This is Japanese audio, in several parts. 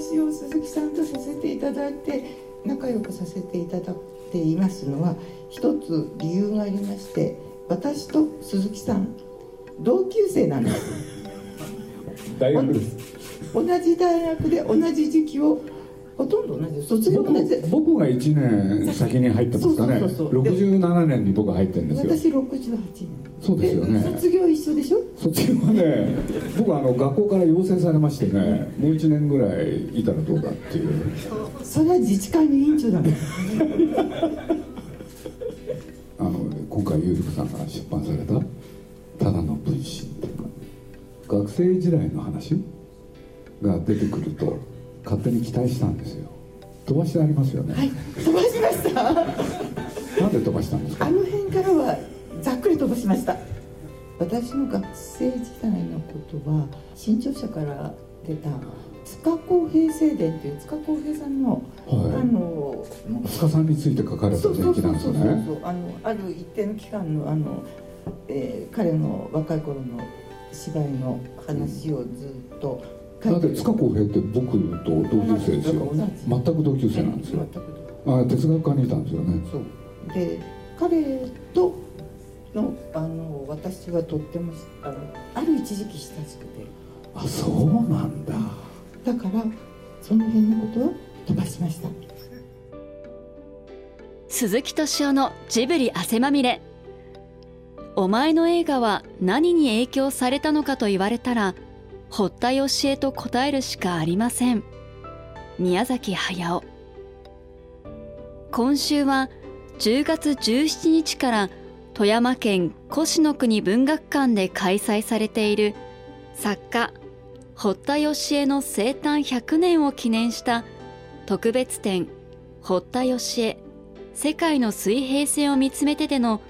話を鈴木さんとさせていただいて仲良くさせていただいていますのは一つ理由がありまして私と鈴木さん同級生なんです。大学です。同じ大学で同じ時期をほとんど同じ卒業同じ僕が1年先に入ってますかね。そうそうそうそう。67年に僕入ってるんですよ。私68年。そうですよね。卒業一緒でしょ？卒業はね僕はあの学校から要請されましてねもう1年ぐらいいたらどうだっていう。それは自治会の委員長だもん。あの今回ゆうりこさんが出版された「ただの分身」っていうか。学生時代の話が出てくると勝手に期待したんですよ。飛ばしてありますよね、はい飛ばしました。なんで飛ばしたんですか？あの辺からはざっくり飛ばしました。私の学生時代のことは新潮社から出た塚公平正伝っていう塚公平さんの、はい。あの塚さんについて書かれた伝記なんですそうよねそうあのある一定の期間のあの、えー彼の若い頃の芝居の話をずっと書いてるだって塚公平って僕と同級生ですよ。全く同級生なんですよ。あ哲学科にいたんですよね。そう。で彼とのあの私はとってもあのある一時期親しくて。あそうなんだ。だからその辺のことは飛ばしました。鈴木敏夫のジブリ汗まみれ。お前の映画は何に影響されたのかと言われたら堀田芳恵と答えるしかありません。宮崎駿。今週は10月17日から富山県越の国文学館で開催されている作家堀田芳恵の生誕100年を記念した特別展堀田芳恵世界の水平線を見つめてでの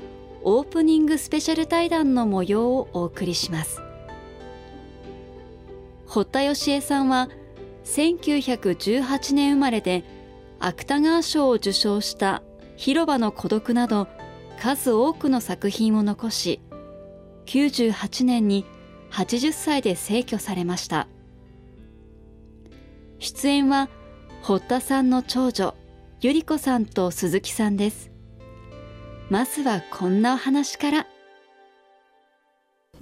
オープニングスペシャル対談の模様をお送りします。堀田芳恵さんは1918年生まれで芥川賞を受賞した「広場の孤独」など数多くの作品を残し98年に80歳で逝去されました。出演は堀田さんの長女ゆり子さんと鈴木さんです。まずはこんなお話から。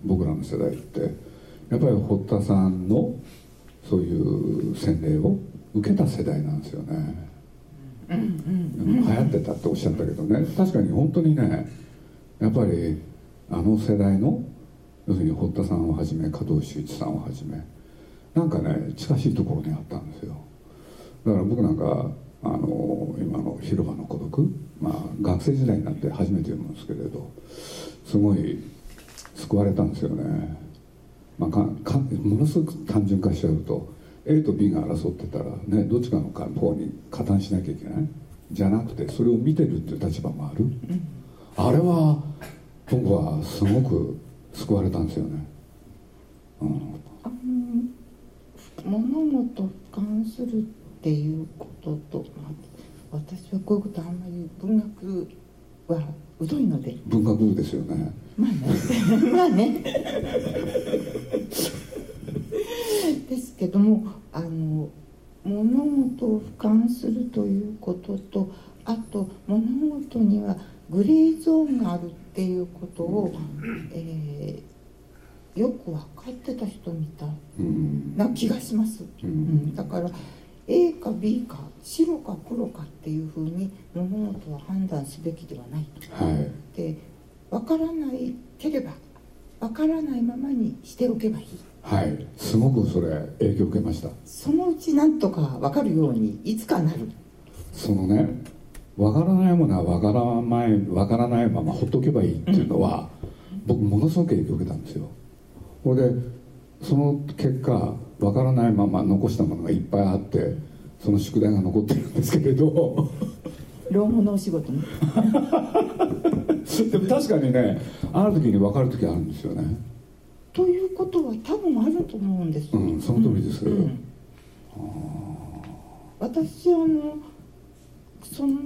僕らの世代ってやっぱり堀田さんのそういう洗礼を受けた世代なんですよね、流行ってたっておっしゃったけどね。確かに本当にねやっぱりあの世代の要するに堀田さんをはじめ加藤修一さんをはじめなんかね近しいところにあったんですよ。だから僕なんかあの今の「広場の孤独」まあ学生時代になって初めて読むんですけれどすごい救われたんですよね、まあ、かかものすごく単純化しちゃうと A と B が争ってたらねどっちかの方に加担しなきゃいけない？じゃなくてそれを見てるっていう立場もある、あれは僕はすごく救われたんですよね、うん、あの物事に関するっていうことと、まあ、私はこういうことあんまり文学は疎いので。文学部ですよね。まあね。まあね。ですけどもあの物事を俯瞰するということとあと物事にはグレーゾーンがあるっていうことを、えーよく分かってた人みたいうんな気がします、ううん。ん、だから A か B か白か黒かっていうふうに物事は判断すべきではない。と。はい。で分からないければ分からないままにしておけばいい。はい。すごくそれ影響を受けました。そのうちなんとか分かるようにいつかなる。そのねわからないものはわからないわからないままほっとけばいいっていうのは、僕ものすごく影響を受けたんですよ。これでその結果わからないまま残したものがいっぱいあってその宿題が残ってるんですけれど。老後のお仕事ね。でも確かにねある時に分かる時あるんですよね。ということは多分あると思うんですうんその通りです。うん私あのその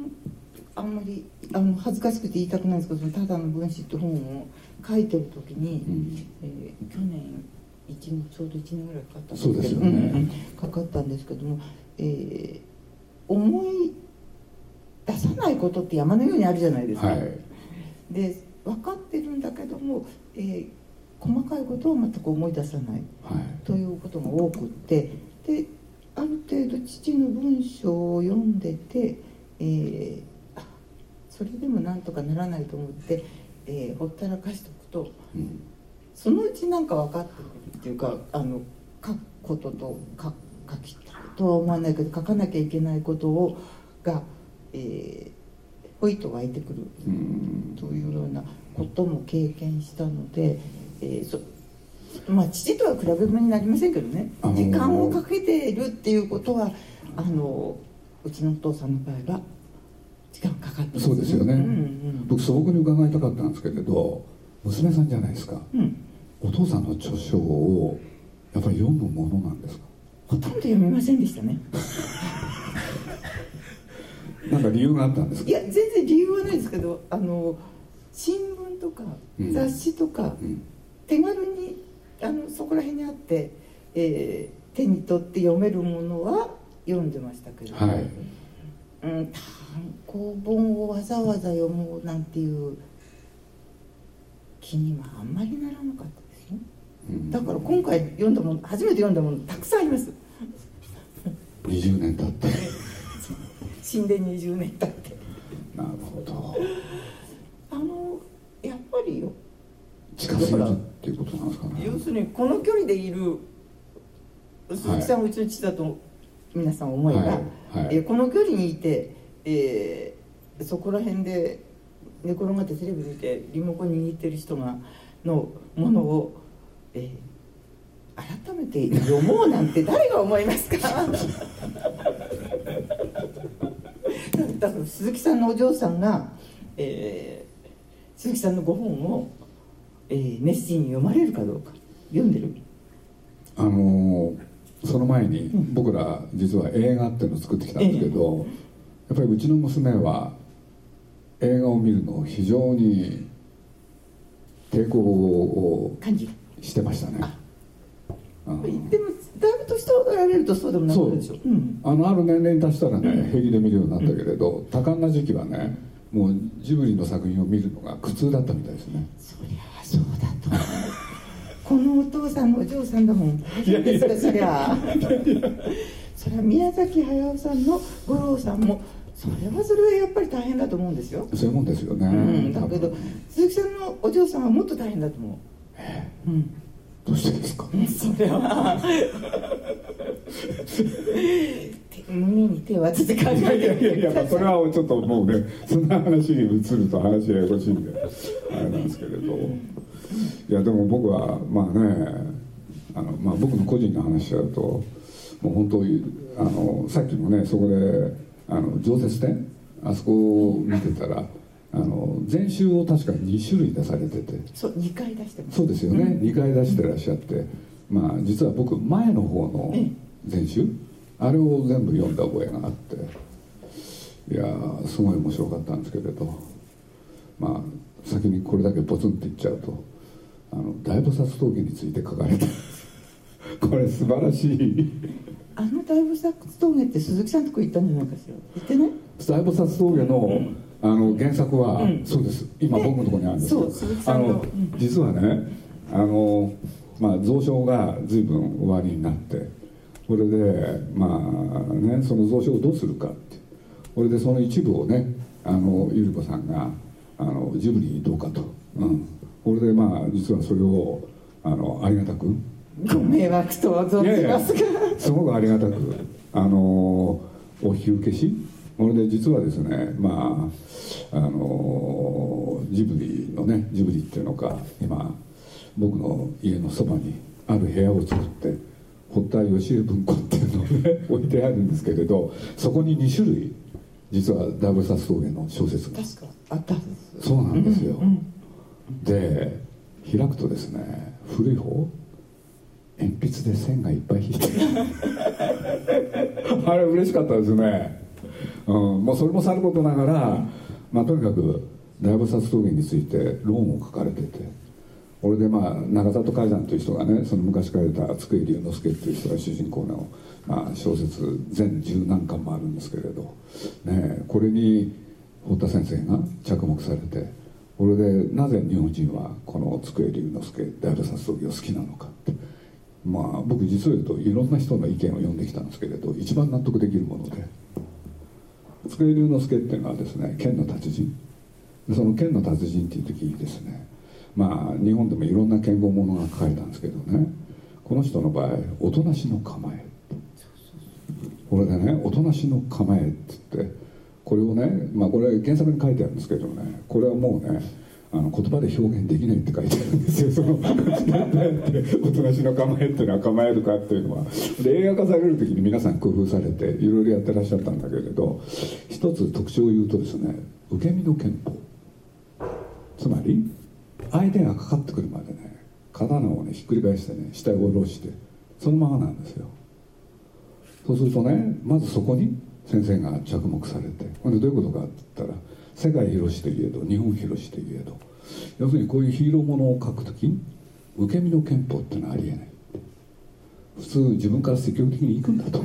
あんまりあの恥ずかしくて言いたくないんですけどその「ただの分子」って本を書いてる時に、うん。えー去年1年ちょうど1年ぐらいかかったんですそうですよね。かかったんですけども、えー思い出さないことって山のようにあるじゃないですか、はい。で分かってるんだけども、えー細かいことを全く思い出さない。はい。ということが多くって。である程度父の文章を読んでて、えーあそれでもなんとかならないと思って、えーほったらかしておくとうんそのうちなんか分かってくるっていうかあの書くことと書書きたいとは思わないけど書かなきゃいけないことをが、えーほいと湧いてくるうんというようなことも経験したので、えーそまあ父とは比べ物になりませんけどね。あのー。時間をかけているっていうことはあのうちのお父さんの場合は時間かかってそうですよね。うんうん。僕素朴に伺いたかったんですけれど娘さんじゃないですか。うん、お父さんの著書をやっぱり読むものなんですか？ほとんど読みませんでしたね。なんか理由があったんですか？いや全然理由はないですけどあの新聞とかうん。雑誌とか、うん。手軽にあのそこら辺にあって、えー手に取って読めるものは読んでましたけど、はい。うん、単行本をわざわざ読もうなんていう気にはあんまりならなかっただから今回読んだもの初めて読んだものたくさんあります。20年経って。死んで20年経って。なるほど。あのやっぱりよ。近すぎるっていうことなんですかね。要するにこの距離でいる鈴木さんはうちの父だと皆さん思えば、はい。はい。えーこの距離にいて、えーそこら辺で寝転がってテレビ見てリモコン握ってる人がのものを、えー改めて読もうなんて誰が思いますか？だから鈴木さんのお嬢さんが、えー鈴木さんのご本を、えー熱心に読まれるかどうか読んでる？あのーその前にん。僕ら実は映画っていうのを作ってきたんですけど、やっぱりうちの娘は映画を見るのを非常に抵抗を感じるしてましたね。うん。でもだいぶ年取られるとそうでもなくなるでしょ？そう。うん。あのある年齢に達したらね平気で見るようになったけれど多感な時期はねもうジブリの作品を見るのが苦痛だったみたいですね。そりゃそうだとこのお父さんのお嬢さんだもん大丈夫ですかそりゃ。それは宮崎駿さんの五郎さんもそれはそれはやっぱり大変だと思うんですよ、そういうもんですよね、うん、だけど鈴木さんのお嬢さんはもっと大変だと思う、うん、どうしてですか？それは。手胸に手を当てて考えい。やいやいやいや、まあ、てそれはちょっともうねそんな話に移ると話ややこしいんであれなんですけれど。いやでも僕はまあねあの、まあ、僕の個人の話だともう本当にあのさっきもねそこであの常設展あそこを見てたらあの全集を確か2種類出されてて。そう2回出してます。そうですよね、2回出してらっしゃって。まあ実は僕前の方の全集？あれを全部読んだ覚えがあって。いやーすごい面白かったんですけれど。まあ先にこれだけポツンって言っちゃうとあの大菩薩峠について書かれて これ素晴らしい。あの大菩薩峠って鈴木さんとこ行ったんじゃないかしら。行ってない？大菩薩峠の,、あの原作は、うん。そうです。今僕のところにあるんですそう鈴木さんの。あのうん実はねあの、まあ、蔵書が随分終わりになってこれでまあねその蔵書をどうするかって。これでその一部をねあのゆり子さんがあのジブリにどうかと、うん、これでまあ実はそれをあのありがたく。ご迷惑とは存じますが。すごくありがたくあのお引き受けしこれで実はですねまああのジブリのねジブリっていうのか今僕の家のそばにある部屋を作って堀田義恵文庫っていうのをね置いてあるんですけれどそこに2種類実はダブルサス峠の小説が確かあったそうなんですよ、うん。で開くとですね古い方鉛筆で線がいっぱい引いてる。あれ嬉しかったですね、うん、もうそれもさることながら、まあ、とにかく大菩薩峠について論を書かれててこれでまあ中里海山という人がねその昔書いた津久井龍之介っていう人が主人公の、まあ、小説全十何巻もあるんですけれど、ね、これに堀田先生が着目されてこれでなぜ日本人はこの津久井龍之介である殺時を好きなのかってまあ僕実を言うといろんな人の意見を読んできたんですけれど一番納得できるもので。津久井龍之介っていうのはですね剣の達人。その剣の達人っていう時にですね。まあ日本でもいろんな剣豪ものが書かれたんですけどね。この人の場合「おとなしの構え」これでね「おとなしの構え」って言ってこれをねまあこれ原作に書いてあるんですけどね。これはもうねあの言葉で表現できないって書いてあるんですよ。そのおとなしの構えっていうのは構えるかっていうのは。で映画化される時に皆さん工夫されていろいろやってらっしゃったんだけれど一つ特徴を言うとですね受け身の憲法。つまり相手がかかってくるまでね刀をねひっくり返してね下を下ろしてそのままなんですよ。そうするとねまずそこに先生が着目されてほんでどういうことかって世界広しといえど日本広しといえど要するにこういうヒーローものを書くとき受け身の憲法っていうのはありえない。普通自分から積極的に行くんだと、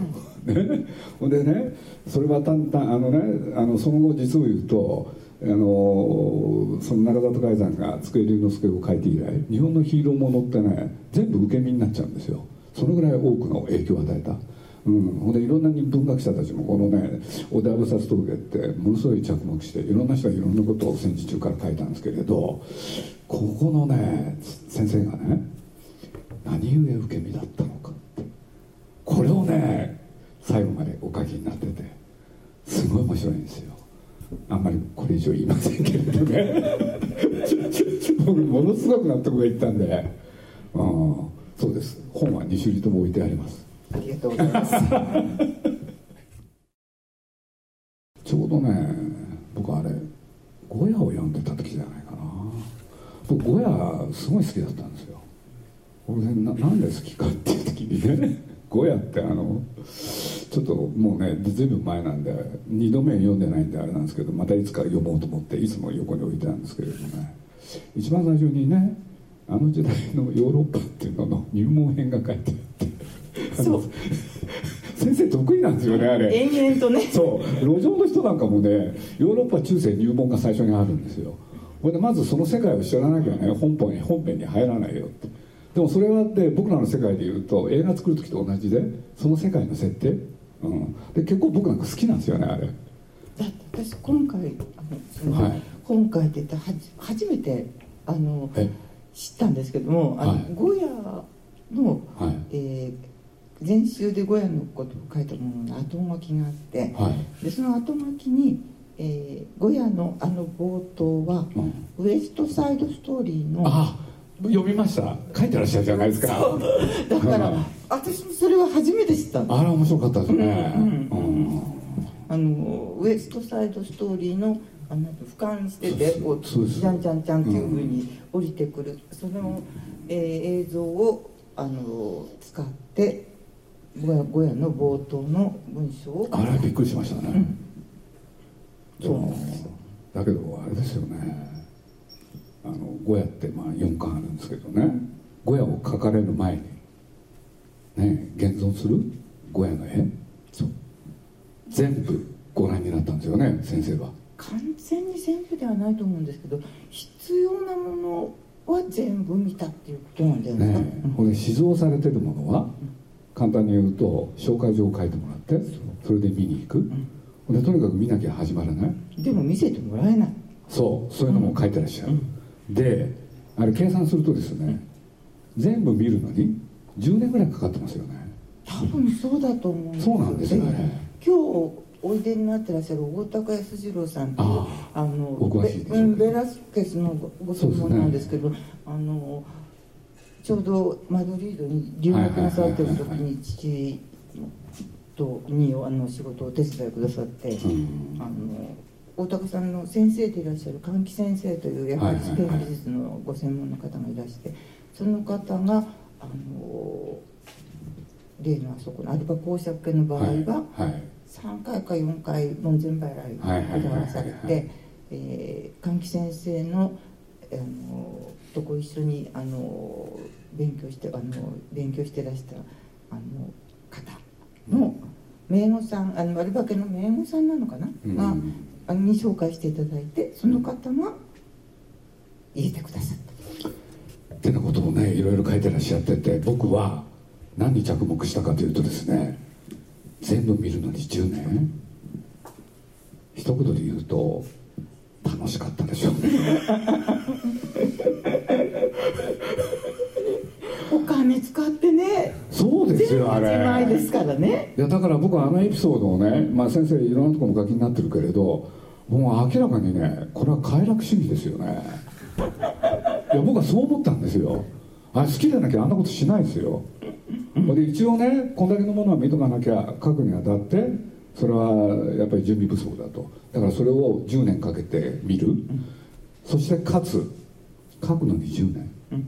ね、でねそれはたんたんあのねあのその後実を言うとあのその中里海山が机龍之介を書いて以来日本のヒーローものってね全部受け身になっちゃうんですよ。そのぐらい多くの影響を与えた。うん、ほんでいろんな文学者たちもこのね「小田菩薩峠」ってものすごい着目していろんな人がいろんなことを戦時中から書いたんですけれどここのね先生がね何故受け身だったのかこれをね最後までお書きになっててすごい面白いんですよ。あんまりこれ以上言いませんけれどね。僕ものすごく納得がいったんで、うん、そうです。本は2種類とも置いてあります。ありがとうございます。ちょうどね僕あれゴヤを読んでた時じゃないかな。僕ゴヤすごい好きだったんですよ。俺ななんで好きかっていう時にね ゴヤってあのちょっともうねずいぶん前なんで2度目読んでないんであれなんですけどまたいつか読もうと思っていつも横に置いてあるんですけれどもね。一番最初にねあの時代のヨーロッパっていうのの入門編が書いてあって。そう。先生得意なんですよねあれ。延々とね。そう。路上の人なんかもねヨーロッパ中世入門が最初にあるんですよ。ほんでまずその世界を知らなきゃね本本本編に入らないよってでもそれはって僕らの世界でいうと映画作る時と同じでその世界の設定、うん、で結構僕なんか好きなんですよねあれ。だって私今回あの、はい、今回出たは初めてあの知ったんですけどもあの、はい、ゴヤの、はい、えー全集でゴヤのことを書いたものの後書きがあって、はい、でその後書きに、えー、ゴヤのあの冒頭は、うん、ウエストサイドストーリーのあ読みました。書いてらっしゃるじゃないですか。だから、うん、私もそれは初めて知ったあれ面白かったですね、うん、あのウエストサイドストーリーのあの俯瞰しててこうじゃんじゃんじゃんっていうふうに降りてくる、その、えー、映像をあの使ってゴヤゴヤの冒頭の文章を。あれびっくりしましたね、うん、そうだけどあれですよね。あのゴヤってまあ4巻あるんですけどね。ゴヤを描かれる前にね現存するゴヤの絵。全部ご覧になったんですよね先生は。完全に全部ではないと思うんですけど必要なものは全部見たっていうことなんだよね。ね、これ静蔵されてるものは、うん簡単に言うと紹介状を書いてもらってそれで見に行く、うん、でとにかく見なきゃ始まらない。でも見せてもらえない。そうそういうのも書いてらっしゃる、うん、であれ計算するとですね全部見るのに10年ぐらいかかってますよね。多分そうだと思うそうなんですよね。今日おいでになってらっしゃる大高康次郎さんっていうあのベベラスケスのご専門なんですけど、ね、あのちょうどマドリードに留学なさってる時に父とにあの仕事を手伝いくださって、あの大高さんの先生でいらっしゃる換気先生というやはりスペイン美術のご専門の方がいらしてその方があの例のあそこのアルバ公爵家の場合は、3回か4回門前払いをお願いされて換気先生のあのとこ一緒にあの勉強してあの勉強してらしたあの方の名護さんあの丸化けの名護さんなのかな、うん。があのに紹介していただいてその方が入れてくださった。ってなことをねいろいろ書いてらっしゃってて僕は何に着目したかというとですね全部見るのに10年一言で言うと楽しかったでしょお 金使ってねそうですよあれ。自前ですからねいやだから僕はあのエピソードをね、まあ、先生いろんなところも書きになってるけれどもう明らかにねこれは快楽主義ですよね。いや僕はそう思ったんですよ。あれ好きでなきゃあんなことしないですよ。で一応ねこんだけのものは見とかなきゃ書くにあたってそれはやっぱり準備不足だと。だからそれを10年かけて見る、そしてかつ。書くのに10年。まあ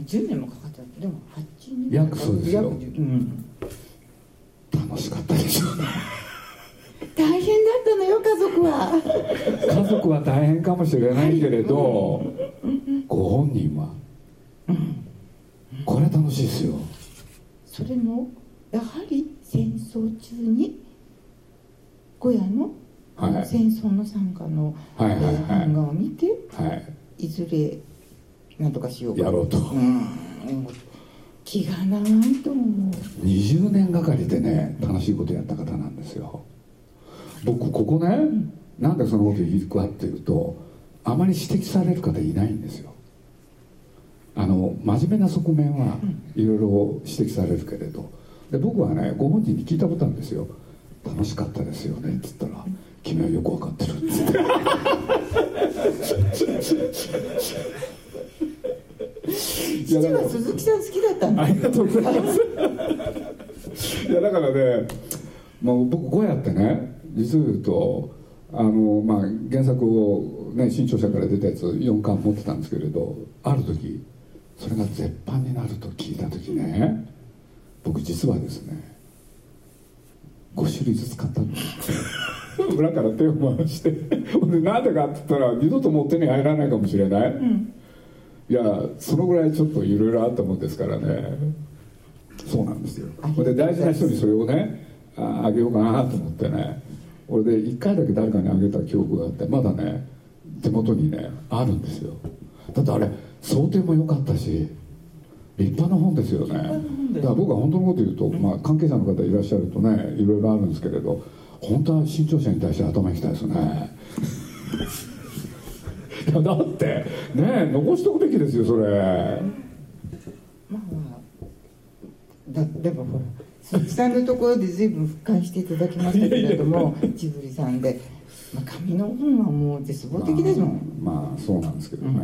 10年もかかっちゃってでも8年約そうですよ。約10うん楽しかったでしょうね大変だったのよ家族は。家族は大変かもしれないけれどご本人はこれ楽しいですよ。それもやはり戦争中に小屋の戦争の参加の、はいはいはい。えー版画を見てはい。いずれなんとかしようか。やろうと。うん。気が長いと思う。20年がかりでね楽しいことやった方なんですよ。僕ここねなんでそのこと言うかっていうとあまり指摘される方いないんですよ。あの真面目な側面はいろいろ指摘されるけれど。で僕はねご本人に聞いたことあるんですよ「楽しかったですよね」っつったら「君はよく分かってる」っつって父は鈴木さん好きだったんだありがとうございます。いやだからね、まあ、僕ゴヤってね実を言うとあの、まあ、原作を、ね、新潮社から出たやつ4巻持ってたんですけれどある時それが絶版になると聞いた時ね僕実はですね5種類ずつ買ったの。裏から手を回して なんでかって言ったら二度ともう手に入らないかもしれない、いやそのぐらいちょっといろいろあったもんですからね。そうなんですよ。で大事な人にそれをねああげようかなと思ってね。俺で1回だけ誰かにあげた記憶があってまだね手元にねあるんですよ。だってあれ想定も良かったし立派な本ですよね。だから僕は本当のこと言うと、まあ、関係者の方いらっしゃるとねいろいろあるんですけれど本当は新潮社に対して頭にきたですねだってねえ残しとくべきですよそれ。まあだでもほら鈴木さんのところで随分復刊していただきましたけれどもジブリさんで、まあ、紙の本はもう絶望的ですもん、まあ、まあそうなんですけどね、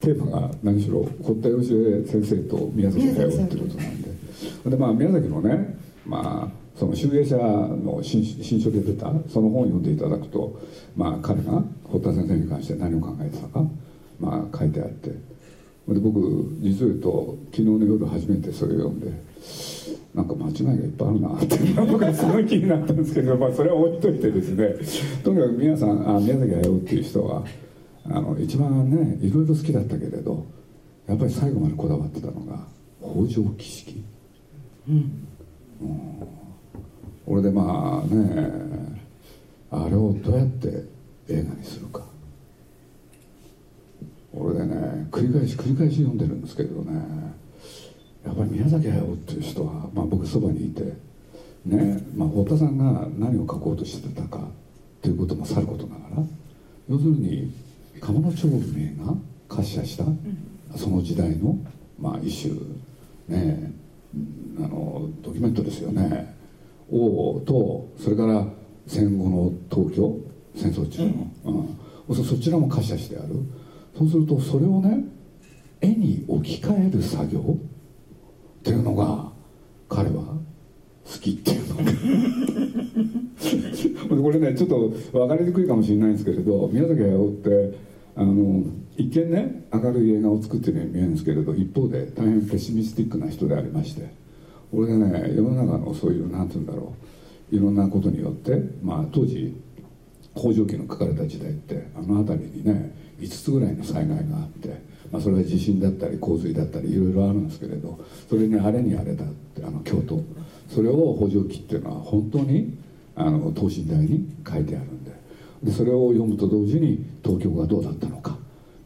テーマが何しろ堀田芳恵先生と宮崎駿ってことなんで。で、まあ、宮崎のね、まあ、その集英社の新新書で出たその本を読んでいただくと、まあ、彼が堀田先生に関して何を考えてたか、まあ、書いてあって。で僕実を言うと昨日の夜初めてそれを読んでなんか間違いがいっぱいあるなって僕はすごい気になったんですけど、まあ、それは置いといてですね。とにかく宮さんあ宮崎駿っていう人はあの一番ねいろいろ好きだったけれどやっぱり最後までこだわってたのが北条儀式、うん俺でまあねあれをどうやって映画にするか。俺でね繰り返し繰り返し読んでるんですけれどね。やっぱり宮崎駿っていう人は、まあ、僕そばにいてねまあ堀田さんが何を書こうとしてたかということもさることながら要するに鴨の長明が滑車した、その時代の、まあ、一種ねあのドキュメントですよねをとそれから戦後の東京戦争中の、うん。そそちらも滑車してある。そうするとそれをね絵に置き換える作業？っていうのが彼は好きっていうの これねちょっと分かりにくいかもしれないんですけれど宮崎駿ってあの一見ね明るい映画を作ってるように見えるんですけれど一方で大変ペシミスティックな人でありまして俺がね世の中のそういうなんて言うんだろう。いろんなことによって、まあ、当時北条記の書かれた時代ってあの辺りにね5つぐらいの災害があって、まあ、それは地震だったり洪水だったりいろいろあるんですけれどそれにあれにあれだってあの京都。それを北条記っていうのは本当にあの等身大に書いてあるんで。でそれを読むと同時に東京がどうだったのか、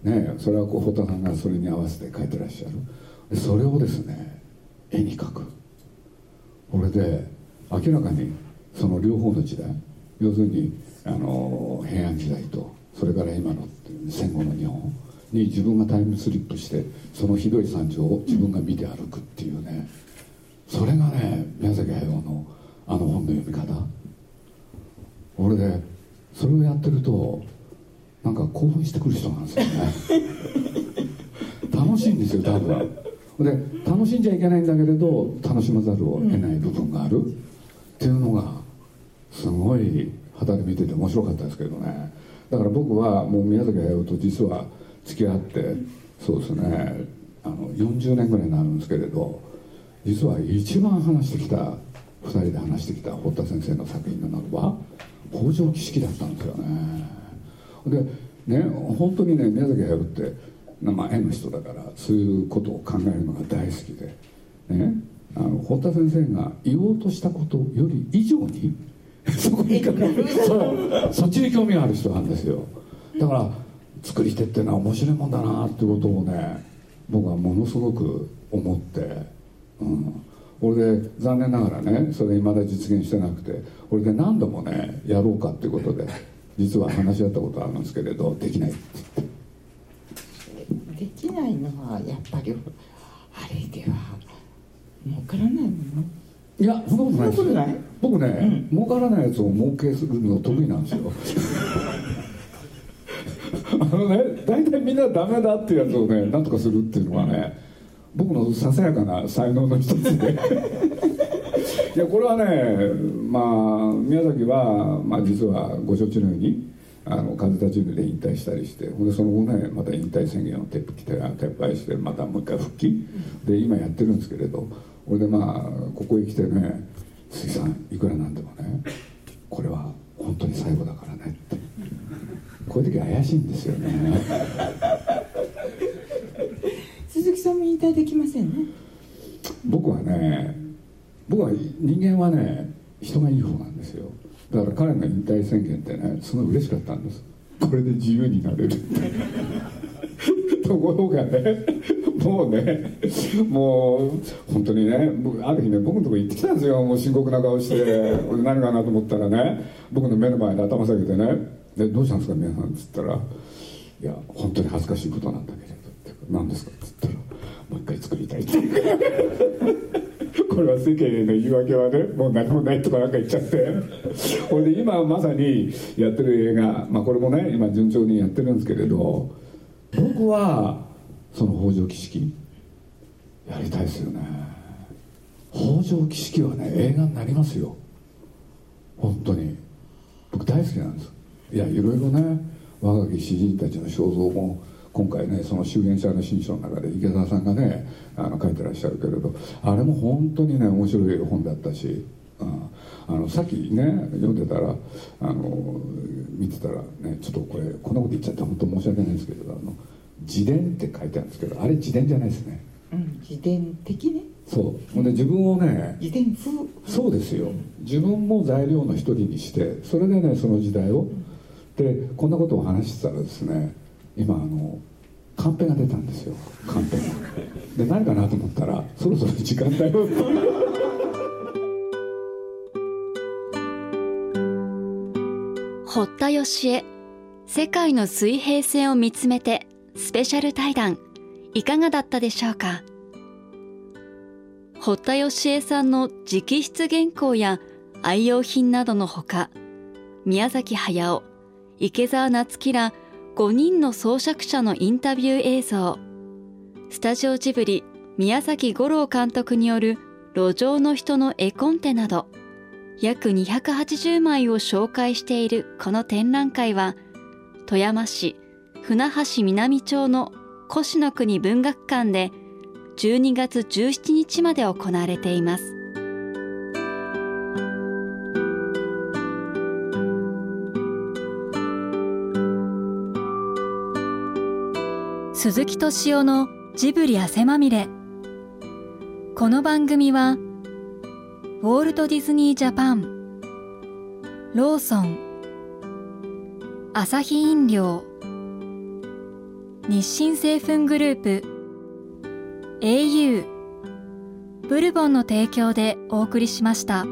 ね、それはこう堀田さんがそれに合わせて書いてらっしゃる。でそれをですね絵に描く。これで明らかにその両方の時代要するにあの平安時代とそれから今の戦後の日本に自分がタイムスリップしてそのひどい惨状を自分が見て歩くっていうねそれがね宮崎駿のあの本の読み方。俺でそれをやってるとなんか興奮してくる人なんですよね。楽しいんですよ多分で楽しんじゃいけないんだけれど楽しまざるを得ない部分がある。っていうのがすごい肌で見てて面白かったですけどね。だから僕はもう宮崎駿と実は付き合ってそうですねあの40年ぐらいになるんですけれど実は一番話してきた2人で話してきた堀田先生の作品の中は北条儀式だったんですよね。でね本当にね宮崎駿ってまあ絵の人だからそういうことを考えるのが大好きで。ね。あの堀田先生が言おうとしたことより以上に そこに そう。そっちに興味がある人なんですよ。だから作り手っていうのは面白いもんだなってことをね僕はものすごく思って、うん、俺で残念ながらねそれ未だ実現してなくて俺で何度もねやろうかっていうことで実は話し合ったことあるんですけれどできないってできないのはやっぱりあれでは儲からないもの。いやそんなことないです。僕ね、うん、儲からないやつを儲けするの得意なんですよ。あのね大体みんなダメだっていうやつをねなんとかするっていうのはね僕のささやかな才能の一つで。いやこれはねまあ宮崎は、まあ、実はご承知のようにあの風立ちぬで引退したりしてでその後ねまた引退宣言を撤撤廃してまたもう一回復帰。で今やってるんですけれどこれでまあここへ来てね「鈴木さんいくらなんでもねこれは本当に最後だからね」って。こういう時怪しいんですよね。鈴木さんも引退できませんね。僕はね僕は人間はね人がいい方なんですよだから彼の引退宣言ってねすごい嬉しかったんです。これで自由になれるところがねもうねもう本当にねある日ね僕のとこ行ってきたんですよ。もう深刻な顔して何かなと思ったらね僕の目の前で頭下げてねでどうしたんですか皆さんっつったら「いや本当に恥ずかしいことなんだけど」って「何ですか?」っつったら「もう一回作りたい」ってこれは世間への言い訳はねもう何もないとかなんか言っちゃって。ほいで今まさにやってる映画、まあ、これもね今順調にやってるんですけれど僕はその北条儀式やりたいですよね。北条儀式はね映画になりますよ。本当に。僕大好きなんです。いやいろいろね若き詩人たちの肖像も今回ねその修験者の新書の中で池澤さんがねあの書いてらっしゃるけれどあれも本当にね面白い本だったし、うん、あのさっきね読んでたらあの見てたらねちょっとこれこんなこと言っちゃって本当申し訳ないんですけどあの自伝って書いてあるんですけどあれ自伝じゃないですね、うん、自伝的ね。そう。ほんで自分をね自伝風。そうですよ。自分も材料の一人にしてそれでねその時代を、うん。でこんなことを話してたらですね今あのカンペが出たんですよ。カンペが。で何かなと思ったらそろそろ時間だよ。堀田芳恵世界の水平線を見つめてスペシャル対談いかがだったでしょうか？堀田芳恵さんの直筆原稿や愛用品などのほか宮崎駿池澤夏樹ら5人の創作者のインタビュー映像。スタジオジブリ宮崎五郎監督による路上の人の絵コンテなど約280枚を紹介しているこの展覧会は富山市船橋南町の越の国文学館で12月17日まで行われています。鈴木敏夫のジブリ汗まみれこの番組はウォールト・ディズニー・ジャパンローソンアサヒ飲料日清製粉グループ au ブルボンの提供でお送りしました。